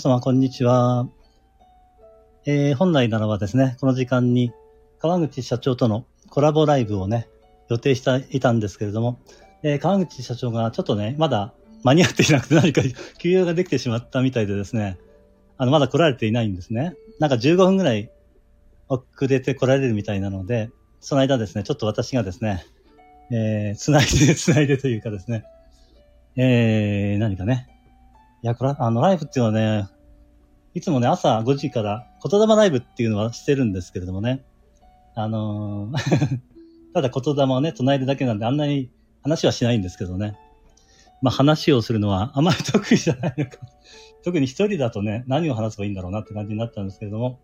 様、こんにちは。えー、本来ならばですね、この時間に川口社長とのコラボライブをね、予定していたんですけれども、えー、川口社長がちょっとね、まだ間に合っていなくて何か 休養ができてしまったみたいでですね、あの、まだ来られていないんですね。なんか15分ぐらい遅れて来られるみたいなので、その間ですね、ちょっと私がですね、えー、繋いで、繋いでというかですね、えー、何かね。いや、これ、あの、ライブっていうのはね、いつもね、朝5時から言霊ライブっていうのはしてるんですけれどもね、あのー ただ言霊をね、唱えるだけなんであんなに話はしないんですけどね。まあ話をするのはあまり得意じゃないのか。特に一人だとね、何を話せばいいんだろうなって感じになったんですけれども。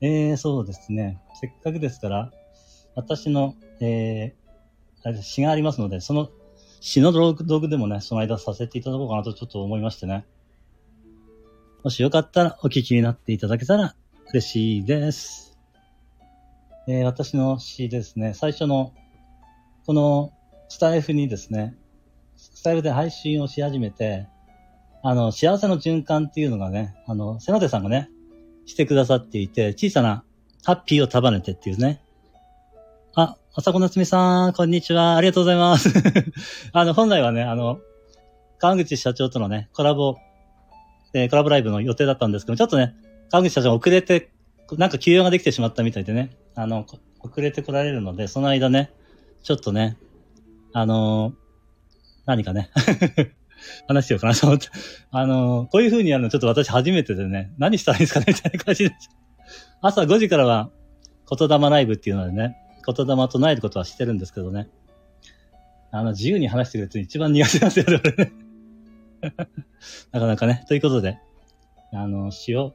えー、そうですね。せっかくですから、私の、えー、詩がありますので、その詩の道具でもね、その間させていただこうかなとちょっと思いましてね。もしよかったらお聞きになっていただけたら嬉しいです。えー、私の詩ですね、最初の、このスタイフにですね、スタイフで配信をし始めて、あの、幸せの循環っていうのがね、あの、瀬野手さんがね、してくださっていて、小さなハッピーを束ねてっていうね。あ、朝子夏美さん、こんにちは。ありがとうございます。あの、本来はね、あの、川口社長とのね、コラボ、えー、コラボライブの予定だったんですけど、ちょっとね、川口社長遅れて、なんか休養ができてしまったみたいでね、あの、遅れて来られるので、その間ね、ちょっとね、あのー、何かね 話しようかなと思って。あのー、こういう風にやるのちょっと私初めてでね、何したらいいですかねみたいな感じで。朝5時からは言霊ライブっていうのでね、言霊唱えることはしてるんですけどね。あの、自由に話してくれて一番苦手なんですよ、俺ね。なかなかね。ということで、あの、詩を、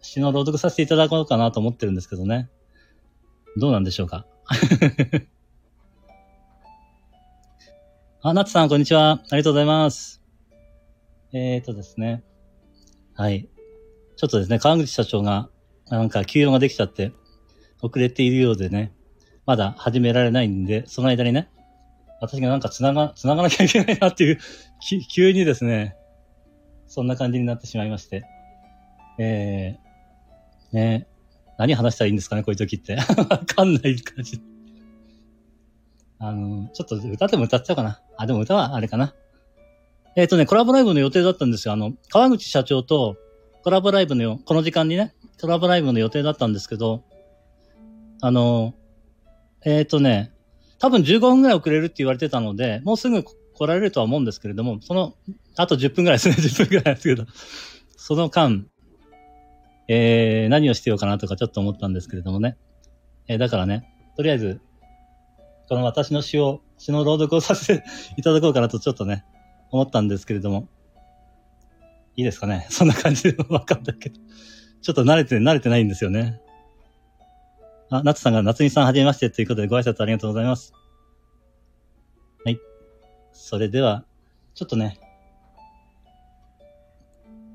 詩の朗読させていただこうかなと思ってるんですけどね。どうなんでしょうか。あ、ナツさん、こんにちは。ありがとうございます。えーとですね。はい。ちょっとですね、川口社長が、なんか休養ができちゃって、遅れているようでね、まだ始められないんで、その間にね、私がなんか繋が、繋がなきゃいけないなっていう、急にですね、そんな感じになってしまいまして。えー、ね何話したらいいんですかね、こういう時って。わかんない感じ。あの、ちょっと歌でも歌っちゃおうかな。あ、でも歌はあれかな。えっ、ー、とね、コラボライブの予定だったんですよ。あの、川口社長とコラボライブのよ、この時間にね、コラボライブの予定だったんですけど、あの、えっ、ー、とね、多分15分ぐらい遅れるって言われてたので、もうすぐ来られるとは思うんですけれども、その、あと10分ぐらいですね、10分ぐらいですけど、その間、えー、何をしてようかなとかちょっと思ったんですけれどもね。えー、だからね、とりあえず、この私の詩を、詩の朗読をさせていただこうかなとちょっとね、思ったんですけれども。いいですかねそんな感じでわかんないけど。ちょっと慣れて、慣れてないんですよね。あ、夏さんが夏美さんはじめましてということでご挨拶ありがとうございます。はい。それでは、ちょっとね、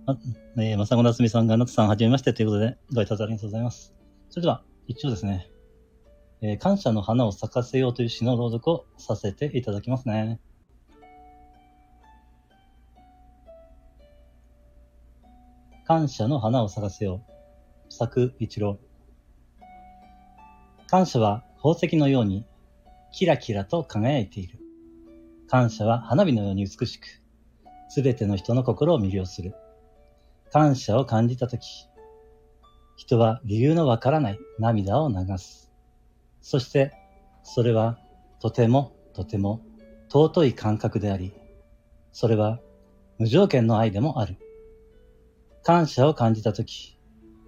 あ、えー、まさご夏美さんが夏さんはじめましてということでご挨拶ありがとうございます。それでは、一応ですね、えー、感謝の花を咲かせようという詩の朗読をさせていただきますね。感謝の花を咲かせよう。作一郎。感謝は宝石のようにキラキラと輝いている。感謝は花火のように美しく、すべての人の心を魅了する。感謝を感じたとき、人は理由のわからない涙を流す。そして、それはとてもとても尊い感覚であり、それは無条件の愛でもある。感謝を感じたとき、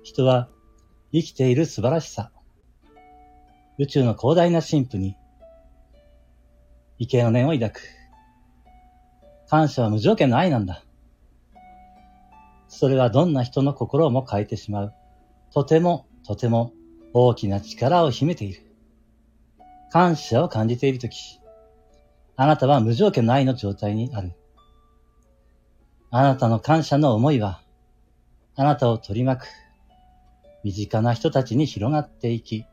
人は生きている素晴らしさ、宇宙の広大な神父に、畏敬の念を抱く。感謝は無条件の愛なんだ。それはどんな人の心をも変えてしまう。とても、とても大きな力を秘めている。感謝を感じているとき、あなたは無条件の愛の状態にある。あなたの感謝の思いは、あなたを取り巻く、身近な人たちに広がっていき、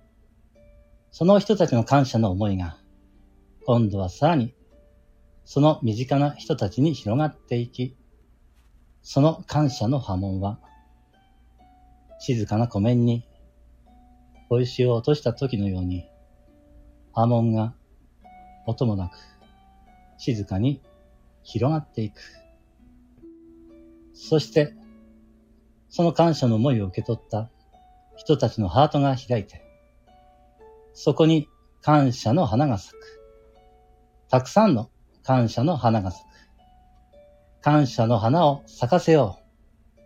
その人たちの感謝の思いが、今度はさらに、その身近な人たちに広がっていき、その感謝の波紋は、静かな湖面に小石を落とした時のように、波紋が音もなく、静かに広がっていく。そして、その感謝の思いを受け取った人たちのハートが開いて、そこに感謝の花が咲く。たくさんの感謝の花が咲く。感謝の花を咲かせよう。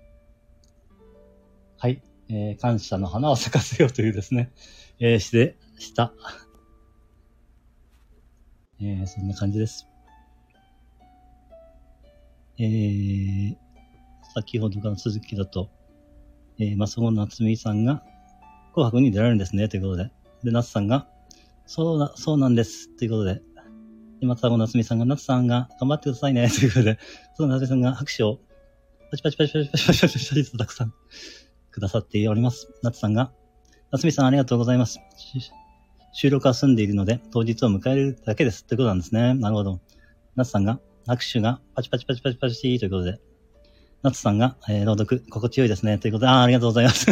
はい。えー、感謝の花を咲かせようというですね、えー、しでした。えー、そんな感じです。えー、先ほどから続きだと、えー、まそご夏美さんが、紅白に出られるんですね、ということで。で、夏さんが、そうな、そうなんです、ということで。で、また、こ夏美さんが、夏さんが、頑張ってくださいね、ということで、その夏美さんが拍手を、パチパチパチパチパチパチパチパチパチとたくさんくださっております。夏さんが、夏美さんありがとうございます。収録は済んでいるので、当日を迎えるだけです。ということなんですね。なるほど。夏さんが、拍手がパチパチパチパチパチということで、夏さんが、えー、朗読、心地よいですね。ということで、ああ、ありがとうございます。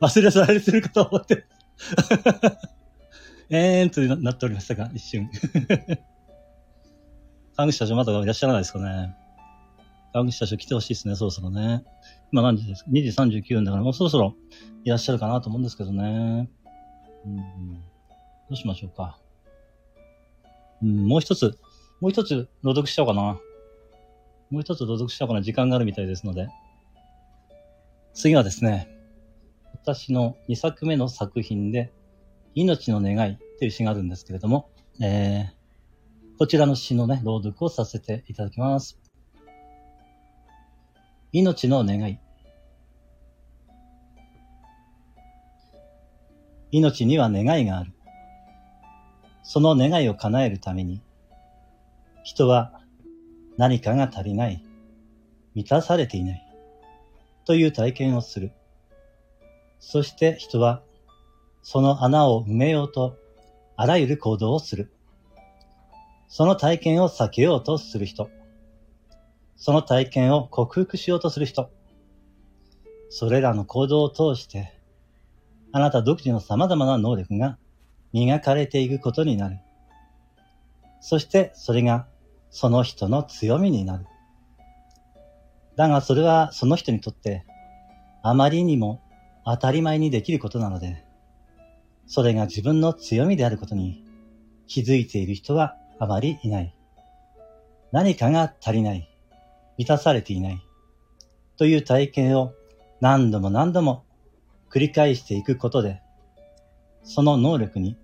忘れられてるかと思って。えーんとなっておりましたが、一瞬。川口社長まだいらっしゃらないですかね。川口社長来てほしいですね、そろそろね。今何時ですか ?2 時39分だからもうそろそろいらっしゃるかなと思うんですけどね。うん、どうしましょうか。うん、もう一つ、もう一つ朗読しちゃおうかな。もう一つ朗読しちゃおうかな。時間があるみたいですので。次はですね、私の2作目の作品で、命の願いという詩があるんですけれども、えー、こちらの詩のね、朗読をさせていただきます。命の願い。命には願いがある。その願いを叶えるために、人は何かが足りない、満たされていない、という体験をする。そして人は、その穴を埋めようと、あらゆる行動をする。その体験を避けようとする人。その体験を克服しようとする人。それらの行動を通して、あなた独自の様々な能力が磨かれていくことになる。そしてそれがその人の強みになる。だがそれはその人にとってあまりにも当たり前にできることなので、それが自分の強みであることに気づいている人はあまりいない。何かが足りない。満たされていない。という体験を何度も何度も繰り返していくことで、その能力に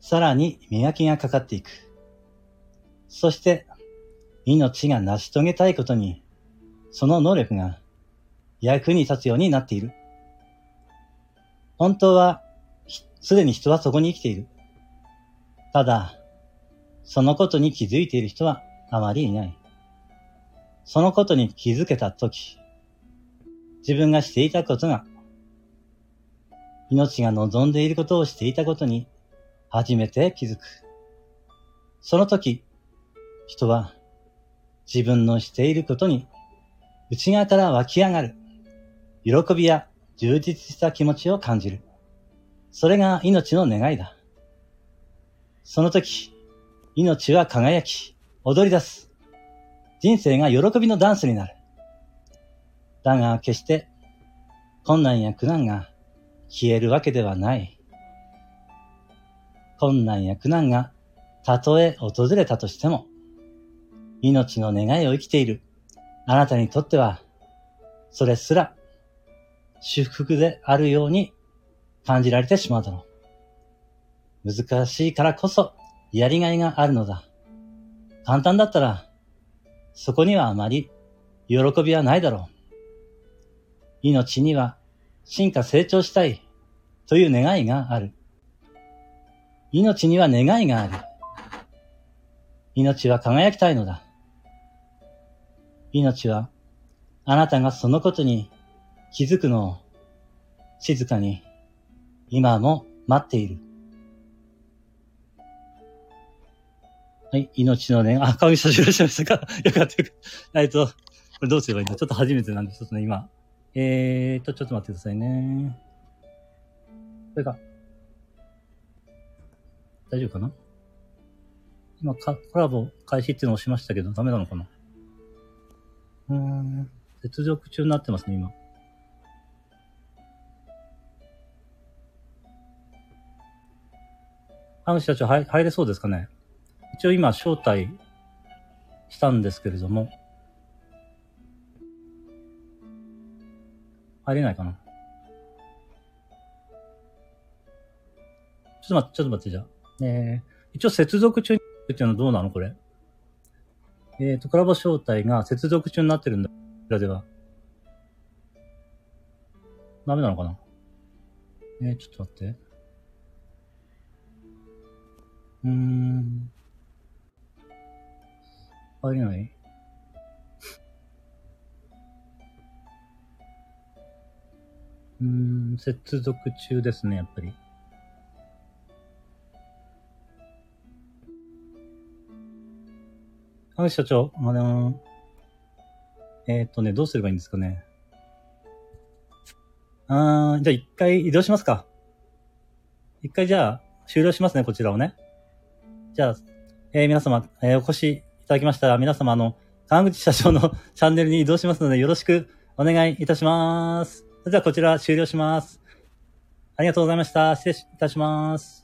さらに磨きがかかっていく。そして、命が成し遂げたいことに、その能力が役に立つようになっている。本当は、すでに人はそこに生きている。ただ、そのことに気づいている人はあまりいない。そのことに気づけたとき、自分がしていたことが、命が望んでいることをしていたことに初めて気づく。その時、人は自分のしていることに内側から湧き上がる喜びや充実した気持ちを感じる。それが命の願いだ。その時、命は輝き、踊り出す。人生が喜びのダンスになる。だが決して困難や苦難が消えるわけではない。困難や苦難がたとえ訪れたとしても、命の願いを生きているあなたにとっては、それすら祝福であるように感じられてしまうだろう。難しいからこそやりがいがあるのだ。簡単だったらそこにはあまり喜びはないだろう。命には進化成長したいという願いがある。命には願いがある。命は輝きたいのだ。命はあなたがそのことに気づくのを静かに今も待っている。はい、命のね、あ、顔見させてらしゃいましたか？よかったよかった。えっと、これどうすればいいんだちょっと初めてなんで、ちょっとね、今。えーと、ちょっと待ってくださいね。これか。大丈夫かな？今か、コラボ開始っていうのを押しましたけど、ダメなのかな？うーん。接続中になってますね、今。ハム社長入入れそうですかね？一応今招待したんですけれども。入れないかな？ちょっと待って、ちょっと待って、じゃあ。えー、一応接続中っていうのはどうなのこれ？えっ、ー、と、コラボ招待が接続中になってるんだ。こちらでは。ダメなのかな？えー、ちょっと待って。入れない？うん、接続中ですね、やっぱり。はい、社長。あのー、えー、っとね、どうすればいいんですかね？あー、じゃあ一回移動しますか。一回じゃあ終了しますね、こちらをね。じゃあ、えー、皆様、えー、お越しただきましたら、皆様、あの、川口社長の チャンネルに移動しますので、よろしくお願いいたします。それではこちら終了します。ありがとうございました。失礼いたします。